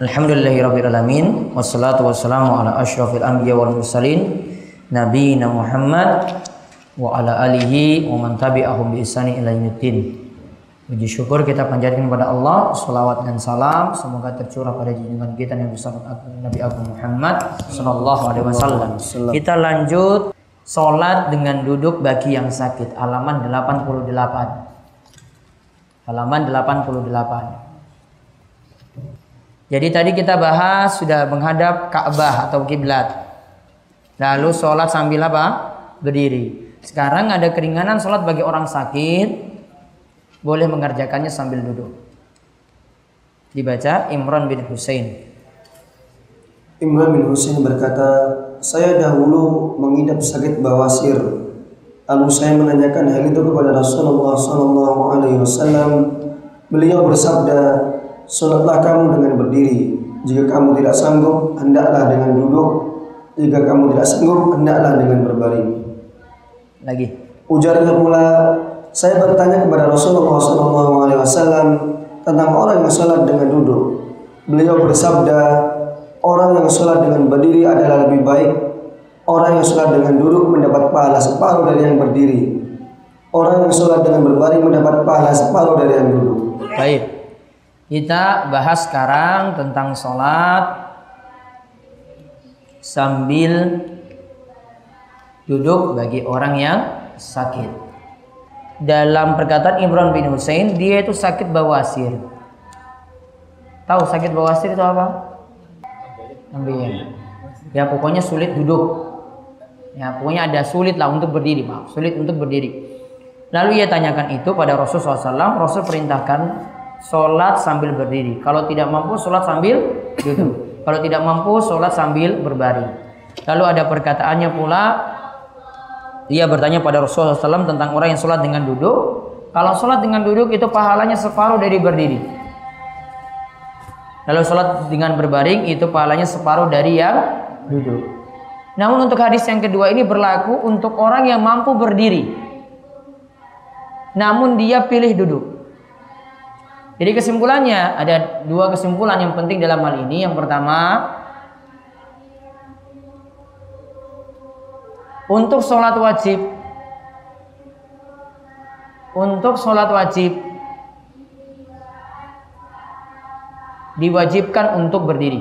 Alhamdulillahirrabbilalamin Wassalatu wassalamu ala ashrafil anbiya wal mursalin Nabiina Muhammad Wa ala alihi wa man tabi'ahum bi isani ila yaumiddin. Puji syukur kita panjatkan kepada Allah Salawat dan salam. Semoga tercurah pada junjungan kita Nabi Nabi Agung Muhammad Sallallahu alaihi wasallam. Kita lanjut Salat dengan duduk bagi yang sakit. Halaman 88 Halaman 88 jadi tadi kita bahas sudah menghadap Ka'bah atau kiblat. Lalu sholat sambil apa? Berdiri. Sekarang ada keringanan sholat bagi orang sakit. Boleh mengerjakannya sambil duduk. Dibaca Imran bin Husain. Imran bin Husain berkata, saya dahulu mengidap sakit bawasir. Lalu saya menanyakan hal itu kepada Rasulullah SAW. Beliau bersabda, Sholatlah kamu dengan berdiri. Jika kamu tidak sanggup, hendaklah dengan duduk. Jika kamu tidak sanggup, hendaklah dengan berbaring. Lagi. Ujarnya pula, saya bertanya kepada Rasulullah SAW tentang orang yang sholat dengan duduk. Beliau bersabda, orang yang sholat dengan berdiri adalah lebih baik. Orang yang sholat dengan duduk mendapat pahala separuh dari yang berdiri. Orang yang sholat dengan berbaring mendapat pahala separuh dari yang duduk. Baik. Kita bahas sekarang tentang sholat sambil duduk bagi orang yang sakit. Dalam perkataan Imran bin Hussein, dia itu sakit bawasir. Tahu sakit bawasir itu apa? Ambil. Ya pokoknya sulit duduk. Ya pokoknya ada sulit lah untuk berdiri, maaf, sulit untuk berdiri. Lalu ia tanyakan itu pada Rasul SAW. Rasul perintahkan sholat sambil berdiri. Kalau tidak mampu sholat sambil duduk. Kalau tidak mampu sholat sambil berbaring. Lalu ada perkataannya pula ia bertanya pada Rasulullah SAW tentang orang yang sholat dengan duduk. Kalau sholat dengan duduk itu pahalanya separuh dari berdiri. Lalu sholat dengan berbaring itu pahalanya separuh dari yang duduk. Namun untuk hadis yang kedua ini berlaku untuk orang yang mampu berdiri. Namun dia pilih duduk. Jadi kesimpulannya ada dua kesimpulan yang penting dalam hal ini. Yang pertama, untuk sholat wajib, untuk sholat wajib diwajibkan untuk berdiri.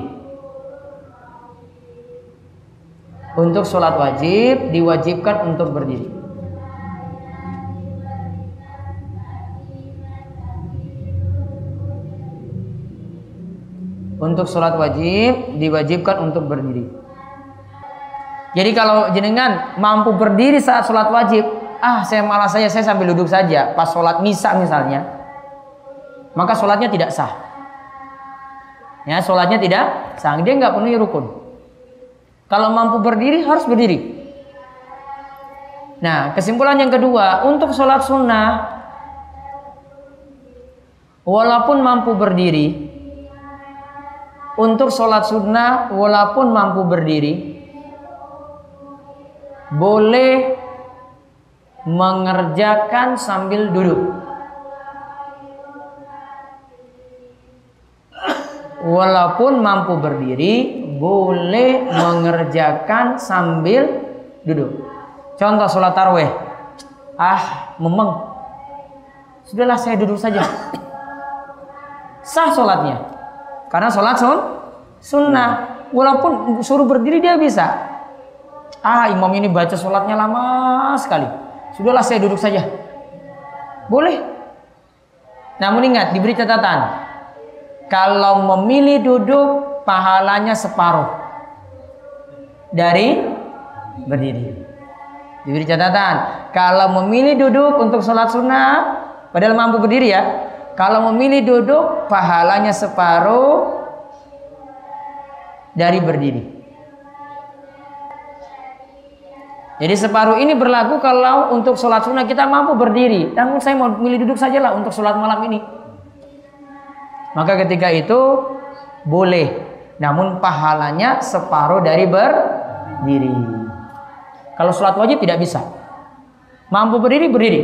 Untuk sholat wajib diwajibkan untuk berdiri. Untuk sholat wajib diwajibkan untuk berdiri. Jadi kalau jenengan mampu berdiri saat sholat wajib, ah saya malah saya saya sambil duduk saja pas sholat misa misalnya, maka sholatnya tidak sah. Ya sholatnya tidak sah, dia nggak penuhi rukun. Kalau mampu berdiri harus berdiri. Nah kesimpulan yang kedua untuk sholat sunnah, walaupun mampu berdiri, untuk sholat sunnah walaupun mampu berdiri boleh mengerjakan sambil duduk. Walaupun mampu berdiri boleh mengerjakan sambil duduk. Contoh sholat tarweh ah memeng sudahlah saya duduk saja. Sah sholatnya karena sholat sun, sunnah. Walaupun suruh berdiri dia bisa. Ah imam ini baca sholatnya lama sekali. Sudahlah saya duduk saja. Boleh. Namun ingat diberi catatan. Kalau memilih duduk pahalanya separuh dari berdiri. Diberi catatan. Kalau memilih duduk untuk sholat sunnah, padahal mampu berdiri ya, kalau memilih duduk, pahalanya separuh dari berdiri. Jadi separuh ini berlaku kalau untuk sholat sunnah kita mampu berdiri. Namun saya mau milih duduk sajalah untuk sholat malam ini. Maka ketika itu boleh. Namun pahalanya separuh dari berdiri. Kalau sholat wajib tidak bisa. Mampu berdiri, berdiri.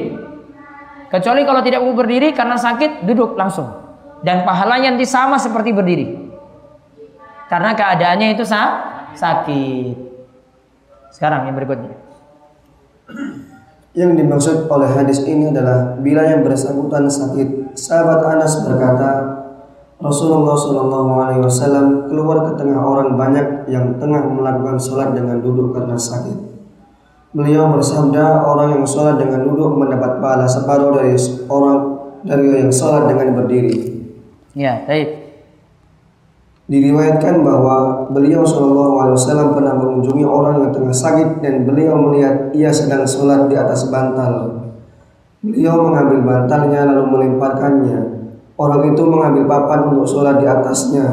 Kecuali kalau tidak mampu berdiri karena sakit, duduk langsung. Dan pahalanya nanti sama seperti berdiri. Karena keadaannya itu sa sakit. Sekarang yang berikutnya. Yang dimaksud oleh hadis ini adalah bila yang bersangkutan sakit. Sahabat Anas berkata, Rasulullah Shallallahu Alaihi Wasallam keluar ke tengah orang banyak yang tengah melakukan sholat dengan duduk karena sakit. Beliau bersabda, orang yang sholat dengan duduk mendapat pahala separuh dari orang dari yang sholat dengan berdiri. Ya, baik. Diriwayatkan bahwa beliau Shallallahu Alaihi Wasallam pernah mengunjungi orang yang tengah sakit dan beliau melihat ia sedang sholat di atas bantal. Beliau mengambil bantalnya lalu melemparkannya. Orang itu mengambil papan untuk sholat di atasnya,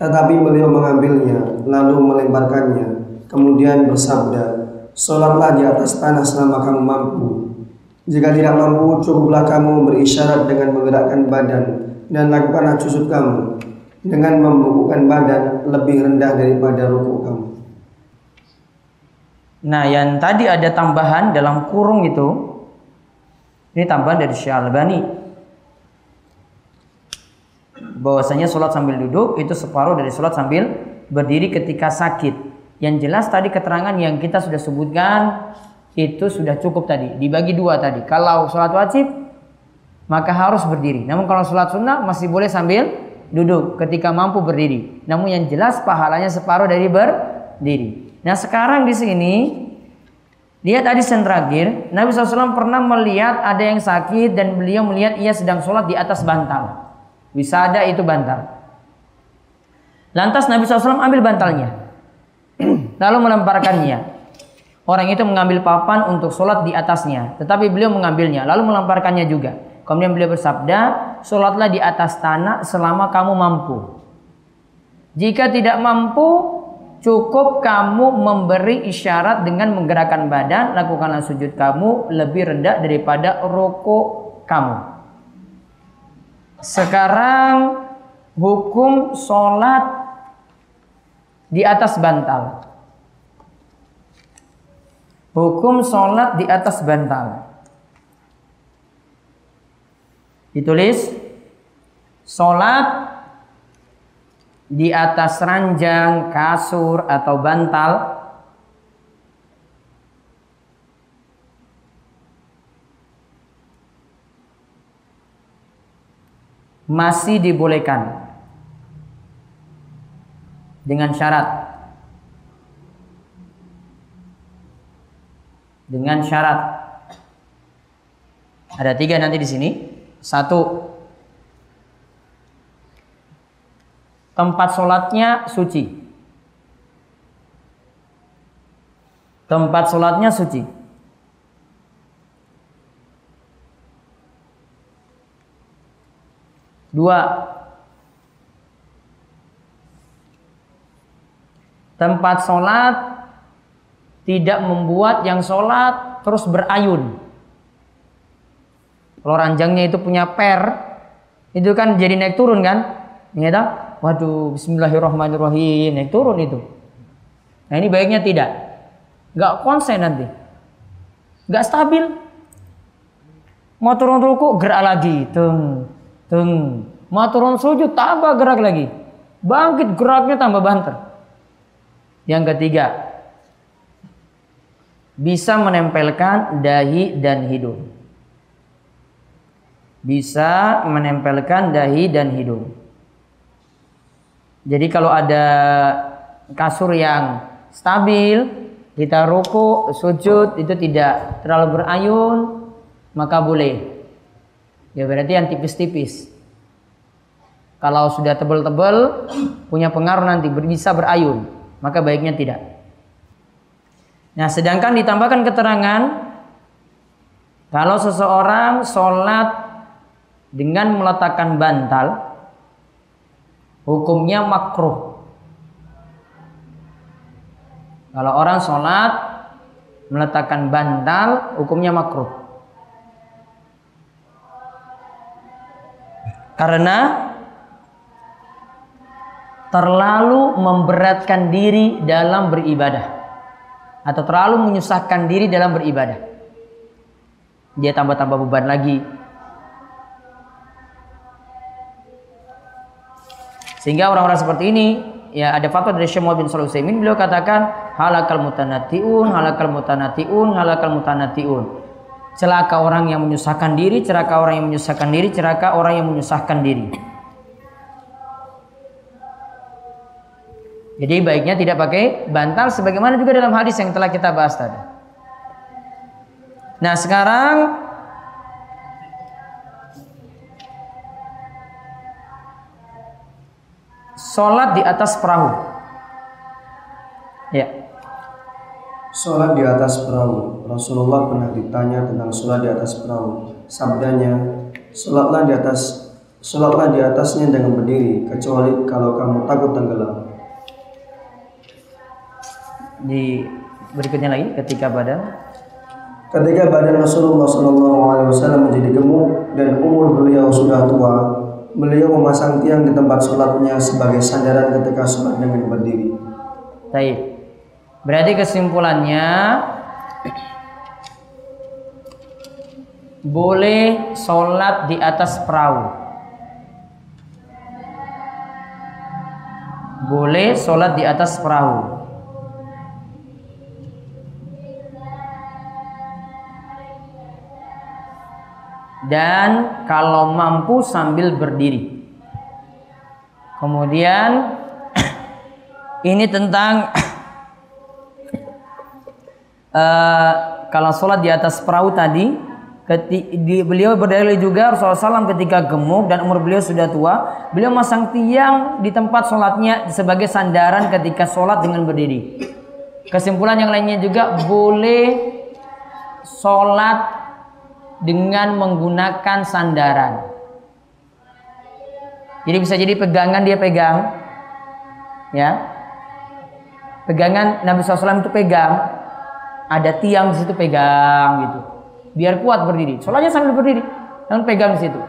tetapi beliau mengambilnya lalu melemparkannya. Kemudian bersabda, sholatlah di atas tanah selama kamu mampu. Jika tidak mampu, cukuplah kamu berisyarat dengan menggerakkan badan dan lakukanlah sujud kamu dengan membungkukkan badan lebih rendah daripada ruku kamu. Nah, yang tadi ada tambahan dalam kurung itu, ini tambahan dari Syekh Albani. Bahwasanya sholat sambil duduk itu separuh dari sholat sambil berdiri ketika sakit. Yang jelas tadi keterangan yang kita sudah sebutkan itu sudah cukup tadi. Dibagi dua tadi. Kalau sholat wajib maka harus berdiri. Namun kalau sholat sunnah masih boleh sambil duduk ketika mampu berdiri. Namun yang jelas pahalanya separuh dari berdiri. Nah sekarang di sini hadis yang terakhir Nabi SAW pernah melihat ada yang sakit dan beliau melihat ia sedang sholat di atas bantal. Bisa ada itu bantal. Lantas Nabi SAW ambil bantalnya. Lalu melemparkannya. Orang itu mengambil papan untuk sholat di atasnya. Tetapi beliau mengambilnya. Lalu melemparkannya juga. Kemudian beliau bersabda, sholatlah di atas tanah selama kamu mampu. Jika tidak mampu, cukup kamu memberi isyarat dengan menggerakkan badan, lakukanlah sujud kamu lebih rendah daripada rokok kamu. Sekarang hukum sholat di atas bantal. Hukum sholat di atas bantal. Ditulis Sholat di atas ranjang, kasur atau bantal. Masih dibolehkan. Dengan syarat dengan syarat ada tiga nanti di sini satu, tempat sholatnya suci. Tempat sholatnya suci. Dua, tempat sholat tidak membuat yang sholat terus berayun. Kalau ranjangnya itu punya per, itu kan jadi naik turun kan? Ya? Waduh, Bismillahirrahmanirrahim, naik turun itu. Nah ini baiknya tidak, nggak konsen nanti, nggak stabil. Mau turun ruku gerak lagi, teng, teng. Mau turun sujud tambah gerak lagi, bangkit geraknya tambah banter. Yang ketiga, bisa menempelkan dahi dan hidung bisa menempelkan dahi dan hidung. Jadi kalau ada kasur yang stabil, kita ruku, sujud itu tidak terlalu berayun, maka boleh. Ya berarti yang tipis-tipis. Kalau sudah tebal-tebal, punya pengaruh nanti bisa berayun, maka baiknya tidak. Nah, sedangkan ditambahkan keterangan kalau seseorang sholat dengan meletakkan bantal hukumnya makruh. Kalau orang sholat meletakkan bantal hukumnya makruh. Karena terlalu memberatkan diri dalam beribadah atau terlalu menyusahkan diri dalam beribadah. Dia tambah-tambah beban lagi. Sehingga orang-orang seperti ini ya ada fatwa dari Syekh bin Shalih Utsaimin beliau katakan halakal mutanatiun, halakal mutanatiun, halakal mutanatiun. Celaka orang yang menyusahkan diri, celaka orang yang menyusahkan diri, celaka orang yang menyusahkan diri. Jadi baiknya tidak pakai bantal sebagaimana juga dalam hadis yang telah kita bahas tadi. Nah, sekarang sholat di atas perahu. Ya. Sholat di atas perahu. Rasulullah pernah ditanya tentang sholat di atas perahu. Sabdanya, sholatlah di atas sholatlah di atasnya dengan berdiri, kecuali kalau kamu takut tenggelam. Di berikutnya lagi ketika badan Ketika badan Rasulullah SAW menjadi gemuk dan umur beliau sudah tua, beliau memasang tiang di tempat sholatnya sebagai sandaran ketika sholat dengan berdiri. Baik. Berarti kesimpulannya boleh sholat di atas perahu. Boleh sholat di atas perahu. Dan kalau mampu sambil berdiri. Kemudian ini tentang uh, kalau sholat di atas perahu tadi, di, beliau berdalil juga Rasulullah SAW ketika gemuk dan umur beliau sudah tua, beliau masang tiang di tempat sholatnya sebagai sandaran ketika sholat dengan berdiri. Kesimpulan yang lainnya juga boleh sholat dengan menggunakan sandaran. Jadi bisa jadi pegangan dia pegang, ya. Pegangan Nabi SAW itu pegang, ada tiang di situ pegang gitu. Biar kuat berdiri. Soalnya sambil berdiri dan pegang di situ.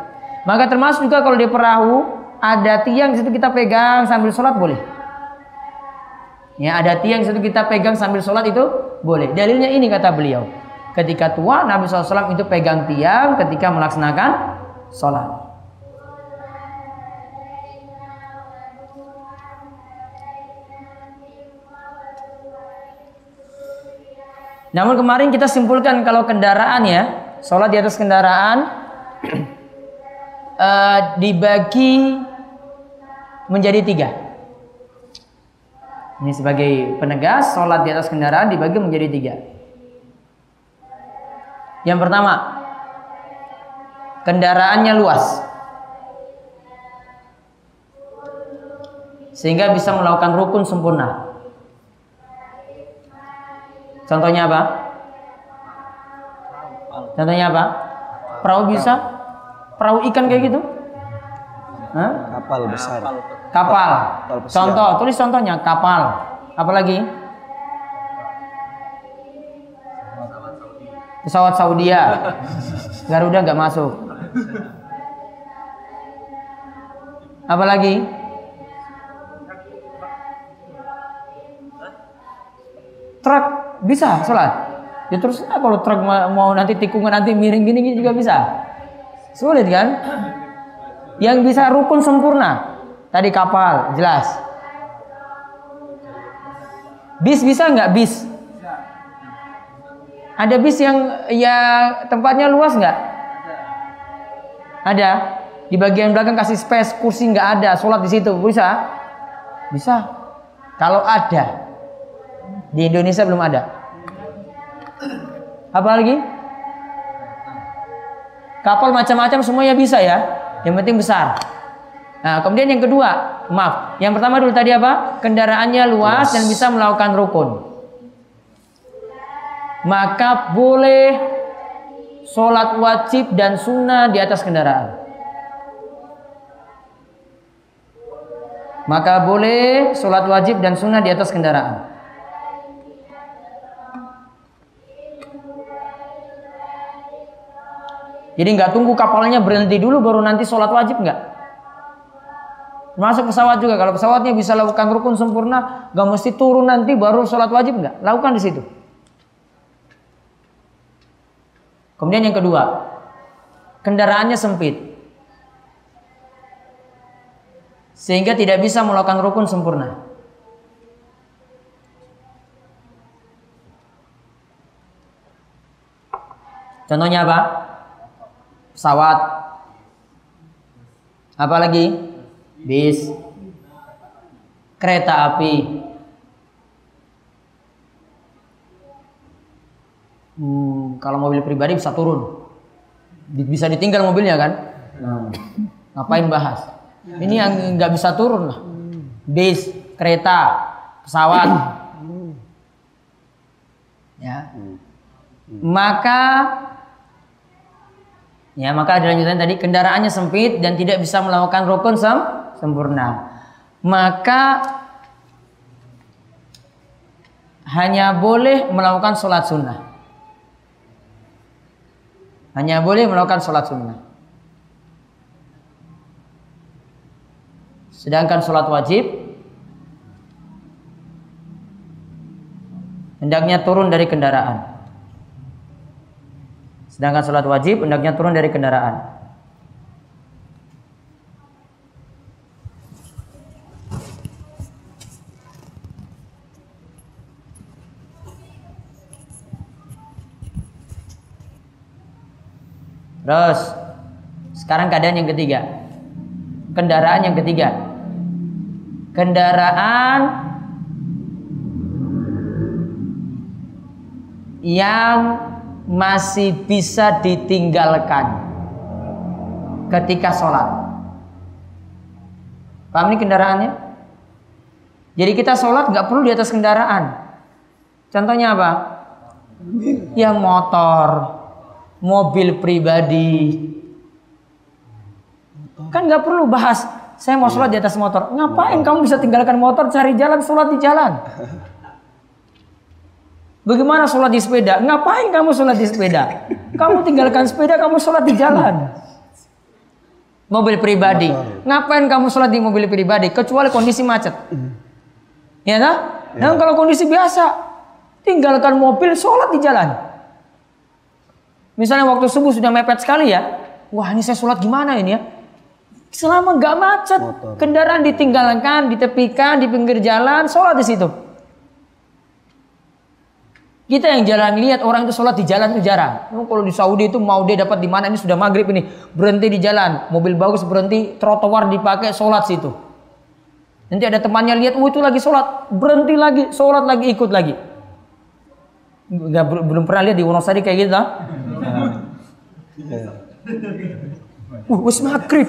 Maka termasuk juga kalau di perahu ada tiang di situ kita pegang sambil sholat boleh. Ya ada tiang di situ kita pegang sambil sholat itu boleh. Dalilnya ini kata beliau. Ketika tua Nabi SAW itu pegang tiang ketika melaksanakan sholat. Namun kemarin kita simpulkan kalau kendaraan ya, sholat di atas kendaraan uh, dibagi menjadi tiga. Ini sebagai penegas, sholat di atas kendaraan dibagi menjadi tiga. Yang pertama, kendaraannya luas. Sehingga bisa melakukan rukun sempurna. Contohnya apa? Contohnya apa? Perahu bisa? Perahu ikan kayak gitu? Hah? Kapal besar. Kapal. Contoh, tulis contohnya kapal. Apalagi? Pesawat Saudi Garuda nggak masuk. Apalagi? Truk bisa sholat. Ya terus kalau truk mau nanti tikungan nanti miring gini, gini juga bisa. Sulit kan? Yang bisa rukun sempurna. Tadi kapal, jelas. Bis bisa nggak bis? Ada bis yang ya tempatnya luas nggak? Ada. Di bagian belakang kasih space, kursi nggak ada, sholat di situ bisa? Bisa. Kalau ada, di Indonesia belum ada. Apa lagi? Kapal macam-macam semuanya bisa ya. Yang penting besar. Nah, kemudian yang kedua, maaf. Yang pertama dulu tadi apa? Kendaraannya luas yes. dan bisa melakukan rukun maka boleh sholat wajib dan sunnah di atas kendaraan. Maka boleh sholat wajib dan sunnah di atas kendaraan. Jadi nggak tunggu kapalnya berhenti dulu baru nanti sholat wajib nggak? Masuk pesawat juga kalau pesawatnya bisa lakukan rukun sempurna, nggak mesti turun nanti baru sholat wajib nggak? Lakukan di situ. Kemudian yang kedua, kendaraannya sempit. Sehingga tidak bisa melakukan rukun sempurna. Contohnya apa? Pesawat. Apa lagi? Bis. Kereta api. Hmm, kalau mobil pribadi bisa turun. Bisa ditinggal mobilnya kan? Nah, ngapain bahas? Ini yang nggak bisa turun lah. Bis, kereta, pesawat. Ya. Maka Ya, maka ada lanjutan tadi kendaraannya sempit dan tidak bisa melakukan rukun sem sempurna. Maka hanya boleh melakukan sholat sunnah. Hanya boleh melakukan sholat sunnah. Sedangkan sholat wajib hendaknya turun dari kendaraan. Sedangkan sholat wajib hendaknya turun dari kendaraan. Terus sekarang keadaan yang ketiga. Kendaraan yang ketiga. Kendaraan yang masih bisa ditinggalkan ketika sholat. Paham ini kendaraannya? Jadi kita sholat nggak perlu di atas kendaraan. Contohnya apa? Yang motor, mobil pribadi. Kan nggak perlu bahas. Saya mau sholat di atas motor. Ngapain kamu bisa tinggalkan motor, cari jalan, sholat di jalan? Bagaimana sholat di sepeda? Ngapain kamu sholat di sepeda? Kamu tinggalkan sepeda, kamu sholat di jalan. Mobil pribadi. Ngapain kamu sholat di mobil pribadi? Kecuali kondisi macet. Ya kan? Dan kalau kondisi biasa, tinggalkan mobil, sholat di jalan. Misalnya waktu subuh sudah mepet sekali ya. Wah ini saya sholat gimana ini ya? Selama nggak macet, kendaraan ditinggalkan, ditepikan di pinggir jalan, sholat di situ. Kita yang jarang lihat orang itu sholat di jalan itu jarang. Memang kalau di Saudi itu mau dia dapat di mana ini sudah maghrib ini berhenti di jalan, mobil bagus berhenti, trotoar dipakai sholat situ. Nanti ada temannya lihat, oh itu lagi sholat, berhenti lagi, sholat lagi, ikut lagi. Gak, belum pernah lihat di Wonosari kayak gitu, Uh, wis maghrib,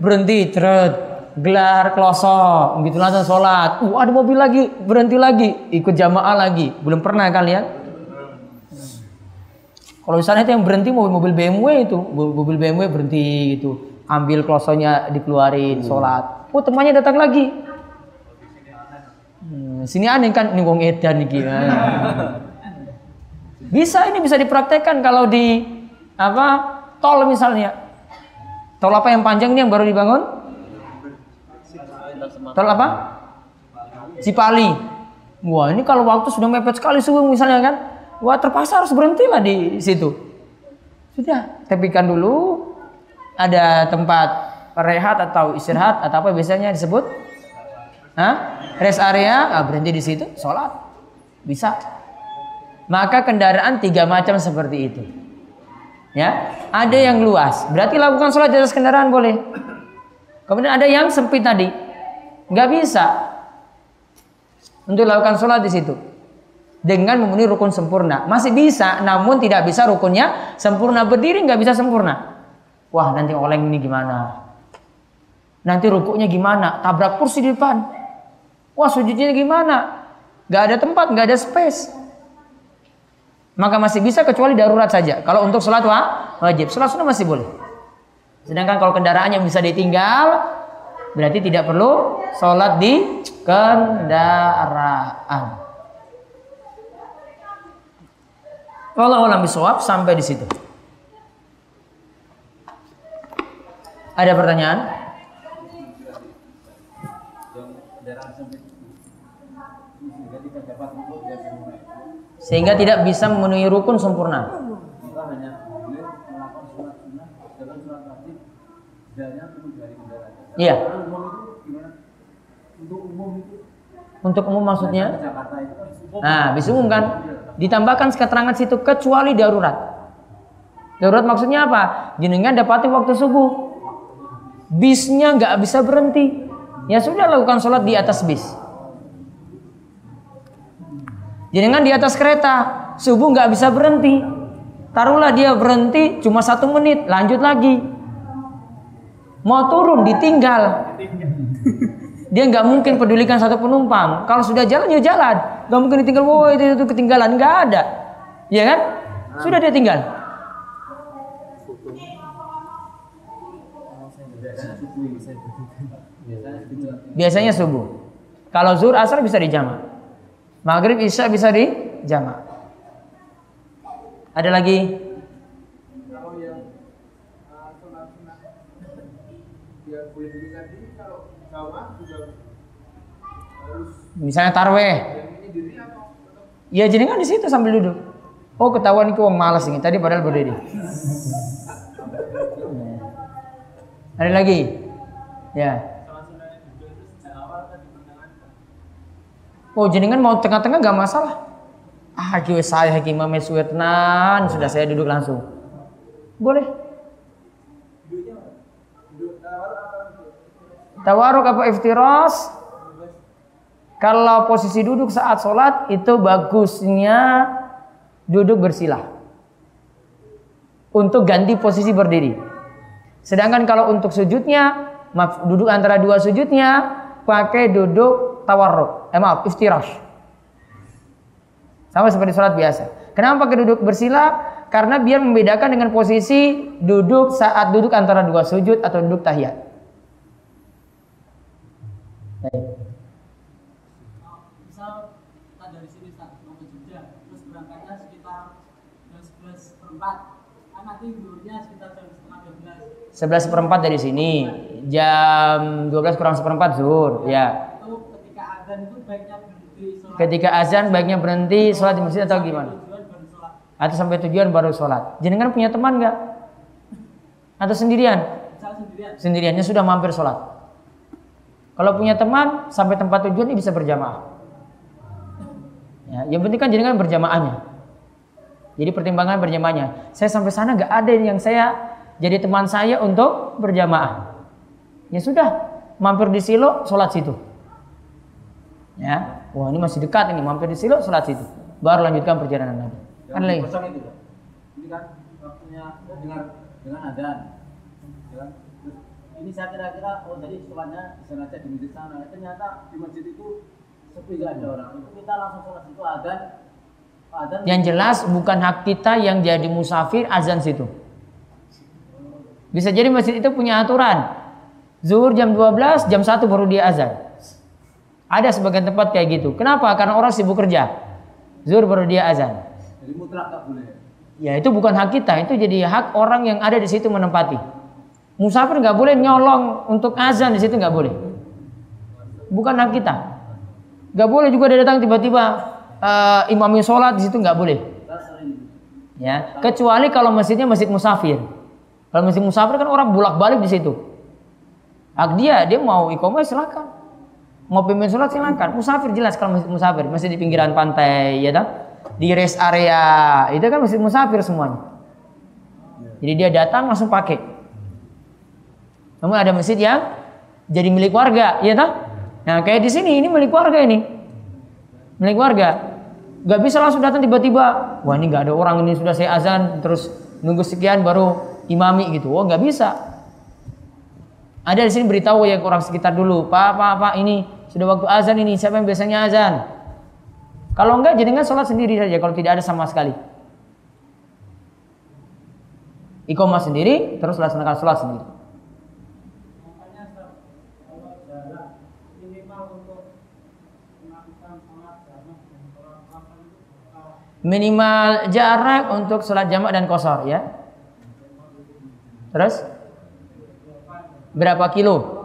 berhenti, teret, gelar kloso, gitu langsung sholat. Uh, ada mobil lagi, berhenti lagi, ikut jamaah lagi. Belum pernah kalian? Kalau misalnya itu yang berhenti mobil-mobil BMW itu, mobil BMW berhenti gitu, ambil klosonya dikeluarin, hmm. sholat. Oh temannya datang lagi. Hmm, sini aneh kan, ini wong edan nih Bisa ini bisa dipraktekkan kalau di apa tol misalnya. Tol apa yang panjang ini yang baru dibangun? Tol apa? Cipali. Wah ini kalau waktu sudah mepet sekali subuh misalnya kan, Wah terpaksa harus berhentilah di situ. Sudah, tepikan dulu. Ada tempat rehat atau istirahat atau apa biasanya disebut? Hah? Rest area, ah, berhenti di situ, sholat. Bisa. Maka kendaraan tiga macam seperti itu. Ya, ada yang luas. Berarti lakukan sholat di atas kendaraan boleh. Kemudian ada yang sempit tadi, nggak bisa untuk lakukan sholat di situ dengan memenuhi rukun sempurna. Masih bisa, namun tidak bisa rukunnya sempurna. Berdiri nggak bisa sempurna. Wah nanti oleng ini gimana? Nanti rukuknya gimana? Tabrak kursi di depan. Wah sujudnya gimana? Gak ada tempat, gak ada space. Maka masih bisa kecuali darurat saja. Kalau untuk sholat wajib, sholat sunnah masih boleh. Sedangkan kalau kendaraannya bisa ditinggal, berarti tidak perlu sholat di kendaraan. Kalau alam bisawab sampai di situ. Ada pertanyaan? Sehingga tidak bisa memenuhi rukun sempurna. Iya. Untuk umum maksudnya? Nah, bisa umum kan? Ditambahkan keterangan situ kecuali darurat. Darurat maksudnya apa? Jenengan dapati waktu subuh. Bisnya nggak bisa berhenti. Ya sudah lakukan sholat di atas bis. Jenengan di atas kereta, subuh nggak bisa berhenti. Taruhlah dia berhenti cuma satu menit, lanjut lagi. Mau turun ditinggal. Dia nggak mungkin pedulikan satu penumpang. Kalau sudah jalan ya jalan. Nggak mungkin ditinggal. Wah itu, itu ketinggalan nggak ada. Ya kan? Sudah dia tinggal. Biasanya subuh. Kalau zuhur asar bisa dijamak. Maghrib isya bisa dijamak. Ada lagi? Misalnya tarweh. Ya jenengan di situ sambil duduk. Oh ketahuan itu uang malas ini. Tadi padahal berdiri. Ada lagi? Ya. Oh jenengan mau tengah-tengah gak masalah. Ah kiwe saya hakim tenan sudah saya duduk langsung. Boleh. Tawaruk apa iftiras? Kalau posisi duduk saat sholat itu bagusnya duduk bersilah. Untuk ganti posisi berdiri. Sedangkan kalau untuk sujudnya, duduk antara dua sujudnya, pakai duduk tawarruk. Eh maaf, iftirash. Sama seperti sholat biasa. Kenapa pakai duduk bersila? Karena biar membedakan dengan posisi duduk saat duduk antara dua sujud atau duduk tahiyat. Baik. Sebelas seperempat dari sini jam 12 kurang seperempat zuhur ya ketika azan baiknya berhenti sholat di masjid atau gimana? atau sampai tujuan baru sholat. Jenengan punya teman nggak? Atau sendirian? Sendiriannya sudah mampir sholat. Kalau punya teman sampai tempat tujuan ini bisa berjamaah. Ya, yang penting kan jenengan berjamaahnya. Jadi pertimbangan berjamaahnya. Saya sampai sana nggak ada yang saya jadi teman saya untuk berjamaah. Ya sudah, mampir di silo, sholat situ. Ya, wah ini masih dekat ini, mampir di silo, sholat situ. Baru lanjutkan perjalanan lagi. Kan lagi. Ini kan waktunya dengar dengan adzan. Ya. Ini saya kira-kira oh tadi sholatnya sengaja di masjid sana. Ternyata di masjid itu sepi gak ada orang. Itu kita langsung sholat situ adzan yang jelas bukan hak kita yang jadi musafir azan situ. Bisa jadi masjid itu punya aturan. Zuhur jam 12, jam 1 baru dia azan. Ada sebagian tempat kayak gitu. Kenapa? Karena orang sibuk kerja. Zuhur baru dia azan. Jadi mutlak tak boleh. Ya itu bukan hak kita, itu jadi hak orang yang ada di situ menempati. Musafir nggak boleh nyolong untuk azan di situ nggak boleh. Bukan hak kita. Nggak boleh juga dia datang tiba-tiba uh, imami sholat di situ nggak boleh. Ya, kecuali kalau masjidnya masjid musafir. Kalau masjid musafir kan orang bolak-balik di situ. Hak dia, dia mau ikomah silakan. Mau pimpin sholat silakan. Musafir jelas kalau masjid musafir, masih di pinggiran pantai, ya tak? Di rest area, itu kan masjid musafir semuanya. Jadi dia datang langsung pakai. Namun ada masjid yang jadi milik warga, ya tak? Nah kayak di sini ini milik warga ini, milik warga. Gak bisa langsung datang tiba-tiba. Wah ini gak ada orang ini sudah saya azan terus nunggu sekian baru imami gitu. Oh nggak bisa. Ada di sini beritahu ya orang sekitar dulu. Pak, pak, pak ini sudah waktu azan ini. Siapa yang biasanya azan? Kalau enggak kan sholat sendiri saja kalau tidak ada sama sekali. Iqomah sendiri terus laksanakan sholat sendiri. minimal jarak untuk sholat jamak dan kosor ya. Terus? Berapa kilo?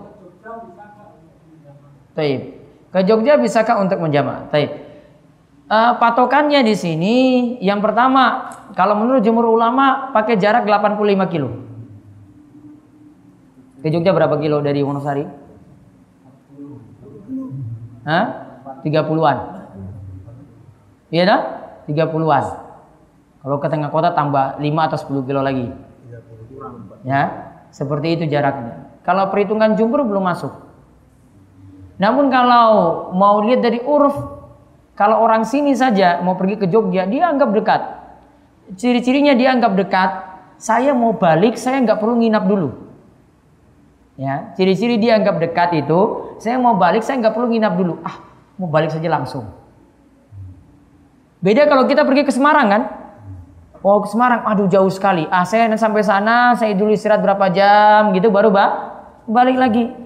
Taib. Ke Jogja bisakah untuk menjama? Taib. Eh, patokannya di sini yang pertama kalau menurut jumhur ulama pakai jarak 85 kilo. Ke Jogja berapa kilo dari Wonosari? Hah? 30-an. Iya dah? 30-an. Kalau ke tengah kota tambah 5 atau 10 kilo lagi. Ya, seperti itu jaraknya. Kalau perhitungan jumhur belum masuk. Namun kalau mau lihat dari uruf, kalau orang sini saja mau pergi ke Jogja, dia anggap dekat. Ciri-cirinya dia anggap dekat. Saya mau balik, saya nggak perlu nginap dulu. Ya, ciri-ciri dia anggap dekat itu, saya mau balik, saya nggak perlu nginap dulu. Ah, mau balik saja langsung. Beda kalau kita pergi ke Semarang kan? Oh ke Semarang, aduh jauh sekali. Ah saya sampai sana, saya dulu istirahat berapa jam gitu, baru ba balik lagi.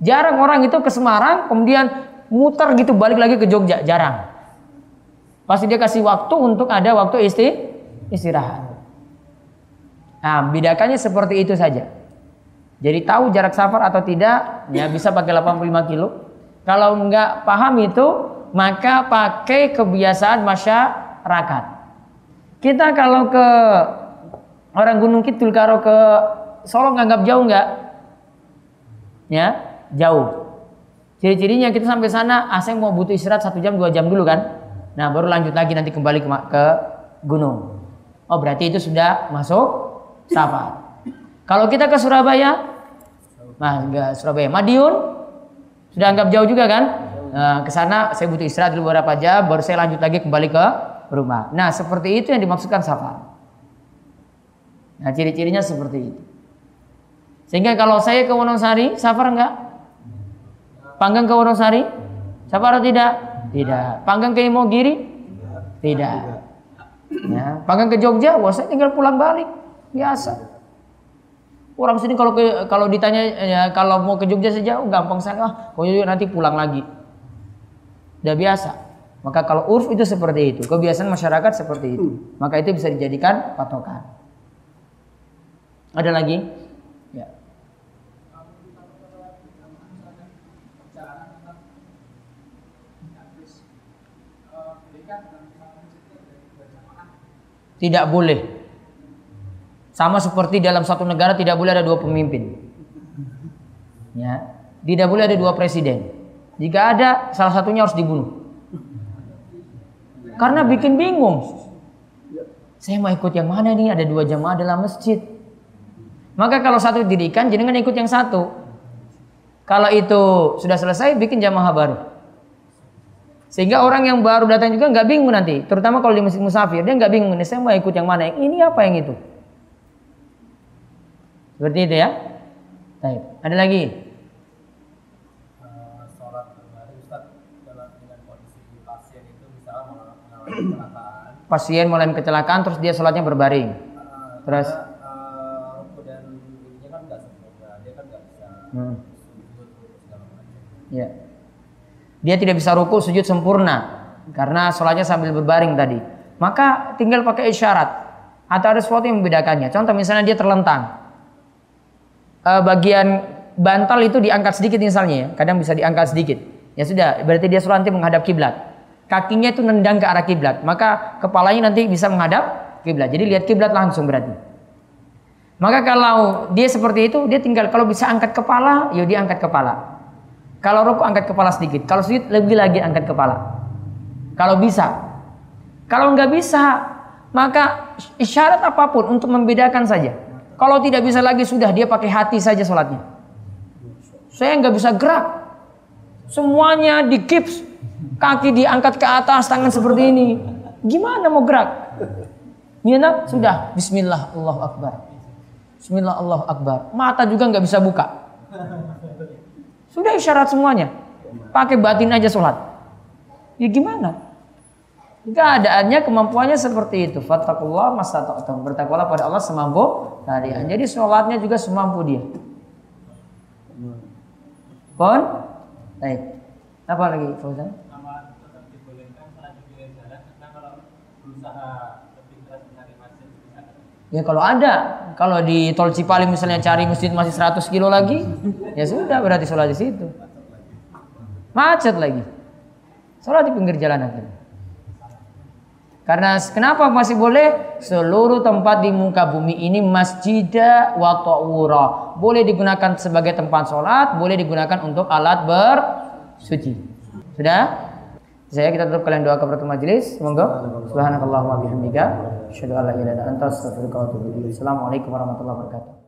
Jarang orang itu ke Semarang, kemudian muter gitu balik lagi ke Jogja, jarang. Pasti dia kasih waktu untuk ada waktu isti istirahat. Nah, bedakannya seperti itu saja. Jadi tahu jarak safar atau tidak, ya bisa pakai 85 kilo. Kalau nggak paham itu, maka pakai kebiasaan masyarakat. Kita kalau ke orang Gunung Kidul kalau ke Solo nganggap jauh nggak? Ya, jauh. Ciri-cirinya kita sampai sana, ah mau butuh istirahat satu jam dua jam dulu kan. Nah baru lanjut lagi nanti kembali ke, ke gunung. Oh berarti itu sudah masuk safar. Kalau kita ke Surabaya, nah enggak Surabaya, Madiun sudah anggap jauh juga kan? Nah, ke sana saya butuh istirahat dulu beberapa jam, baru saya lanjut lagi kembali ke rumah. Nah seperti itu yang dimaksudkan safar. Nah ciri-cirinya seperti itu. Sehingga kalau saya ke Wonosari, safar enggak? Panggang ke Wonosari? Safar atau tidak? Tidak. Panggang ke Imogiri? Tidak. Ya. Panggang ke Jogja? Wah saya tinggal pulang balik. Biasa. Orang sini kalau ke, kalau ditanya ya, kalau mau ke Jogja saja, oh, gampang saya. Ah, pokoknya nanti pulang lagi. Udah biasa. Maka kalau urf itu seperti itu, kebiasaan masyarakat seperti itu. Maka itu bisa dijadikan patokan. Ada lagi? Ya. Tidak boleh. Sama seperti dalam satu negara tidak boleh ada dua pemimpin. Ya, tidak boleh ada dua presiden. Jika ada, salah satunya harus dibunuh. Karena bikin bingung. Saya mau ikut yang mana nih? Ada dua jamaah dalam masjid. Maka kalau satu dirikan, jangan ikut yang satu. Kalau itu sudah selesai, bikin jamaah baru. Sehingga orang yang baru datang juga nggak bingung nanti. Terutama kalau di masjid musafir, dia nggak bingung. Ini saya mau ikut yang mana? Yang ini apa yang itu? Seperti itu ya. Baik. Ada lagi? Eh, pasien mengalami kecelakaan mulai kecelakaan terus dia sholatnya berbaring. eh, Terus? eh, dan kan nggak sempurna dia kan bisa Hmm. Ya. Dia tidak bisa ruku sujud sempurna karena sholatnya sambil berbaring tadi. Maka tinggal pakai isyarat atau ada sesuatu yang membedakannya. Contoh misalnya dia terlentang. Eh, bagian bantal itu diangkat sedikit misalnya ya. Kadang bisa diangkat sedikit. Ya sudah, berarti dia sholat nanti menghadap kiblat. Kakinya itu nendang ke arah kiblat. Maka kepalanya nanti bisa menghadap kiblat. Jadi lihat kiblat langsung berarti. Maka kalau dia seperti itu, dia tinggal kalau bisa angkat kepala, ya dia angkat kepala. Kalau rukuk angkat kepala sedikit. Kalau sujud lebih lagi angkat kepala. Kalau bisa. Kalau nggak bisa, maka isyarat apa pun untuk membedakan saja. Kalau tidak bisa lagi sudah dia pakai hati saja sholatnya. Saya nggak bisa gerak. Semuanya di gips, kaki diangkat ke atas, tangan seperti ini. Gimana mau gerak? Ya nak? Sudah. Bismillah, Allah Akbar. Bismillah, Allah Akbar. Mata juga nggak bisa buka. Sudah isyarat semuanya. Pakai batin aja sholat. Ya gimana? Keadaannya kemampuannya seperti itu. Fattakullah masata'tum. Bertakwalah pada Allah semampu kalian. Jadi sholatnya juga semampu dia. Pon? Baik. Apa lagi Fauzan? sama tetap dibolehkan salat di jalan karena kalau berusaha lebih keras mencari masjid bisa Ya kalau ada, Kalau di tol Cipali misalnya cari masjid masih 100 kilo lagi, ya sudah berarti sholat di situ. Macet lagi. Sholat di pinggir jalan akhirnya. Karena kenapa masih boleh? Seluruh tempat di muka bumi ini masjidah wa ta'ura. Boleh digunakan sebagai tempat sholat, boleh digunakan untuk alat bersuci. Sudah? Saya kita tutup kalian doa kepada majelis. Semoga subhanakallahumma bihamdika asyhadu an la ilaha illa anta astaghfiruka wa atubu ilaik. Assalamualaikum warahmatullahi wabarakatuh.